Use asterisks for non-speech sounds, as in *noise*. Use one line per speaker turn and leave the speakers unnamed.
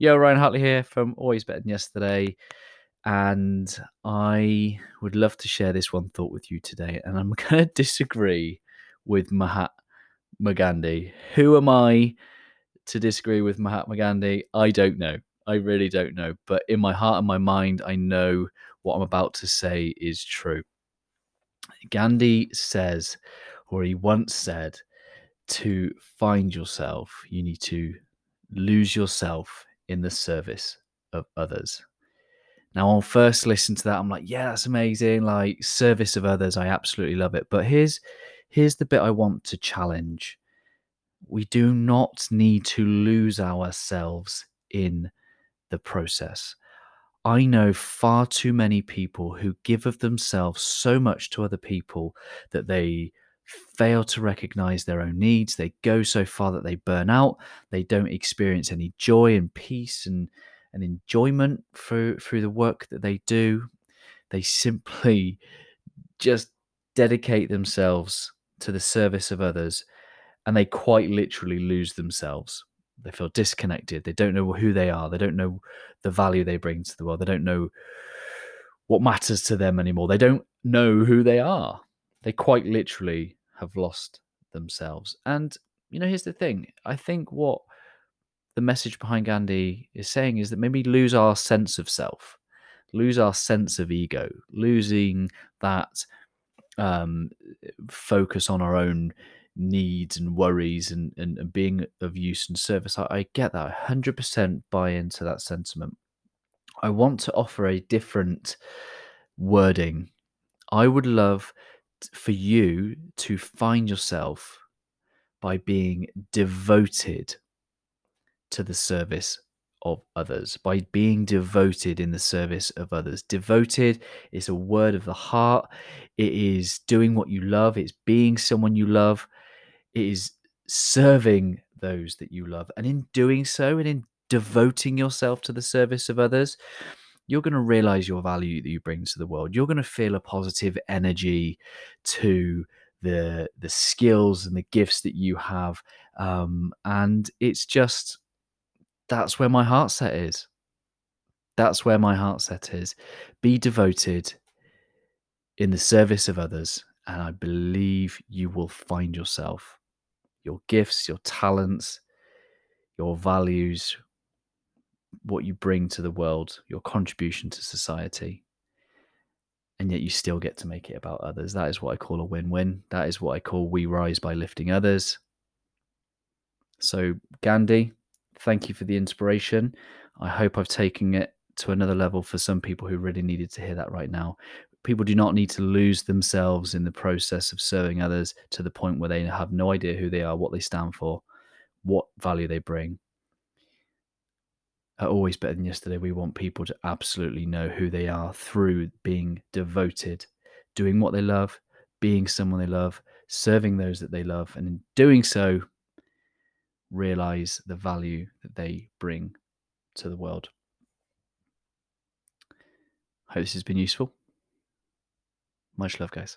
Yo, Ryan Hartley here from Always Better Than Yesterday. And I would love to share this one thought with you today. And I'm *laughs* going to disagree with Mahatma Gandhi. Who am I to disagree with Mahatma Gandhi? I don't know. I really don't know. But in my heart and my mind, I know what I'm about to say is true. Gandhi says, or he once said, to find yourself, you need to lose yourself in the service of others. Now, on first listen to that, I'm like, yeah, that's amazing. Like service of others, I absolutely love it. But here's here's the bit I want to challenge. We do not need to lose ourselves in the process. I know far too many people who give of themselves so much to other people that they fail to recognize their own needs. They go so far that they burn out. They don't experience any joy and peace and, and enjoyment through through the work that they do. They simply *laughs* just dedicate themselves to the service of others and they quite literally lose themselves. They feel disconnected. They don't know who they are. They don't know the value they bring to the world. They don't know what matters to them anymore. They don't know who they are they quite literally have lost themselves. And, you know, here's the thing I think what the message behind Gandhi is saying is that maybe lose our sense of self, lose our sense of ego, losing that um, focus on our own needs and worries and, and, and being of use and service. I, I get that. I 100% buy into that sentiment. I want to offer a different wording. I would love for you to find yourself by being devoted to the service of others, by being devoted in the service of others. Devoted is a word of the heart. It is doing what you love, it's being someone you love, it is serving those that you love. And in doing so, and in devoting yourself to the service of others, you're going to realize your value that you bring to the world. You're going to feel a positive energy to the the skills and the gifts that you have, um, and it's just that's where my heart set is. That's where my heart set is. Be devoted in the service of others, and I believe you will find yourself. Your gifts, your talents, your values what you bring to the world, your contribution to society, and yet you still get to make it about others. That is what I call a win win. That is what I call we rise by lifting others. So, Gandhi, thank you for the inspiration. I hope I've taken it to another level for some people who really needed to hear that right now. People do not need to lose themselves in the process of serving others to the point where they have no idea who they are, what they stand for, what value they bring are always better than yesterday. We want people to absolutely know who they are through being devoted, doing what they love, being someone they love, serving those that they love, and in doing so, realize the value that they bring to the world. Hope this has been useful. Much love, guys.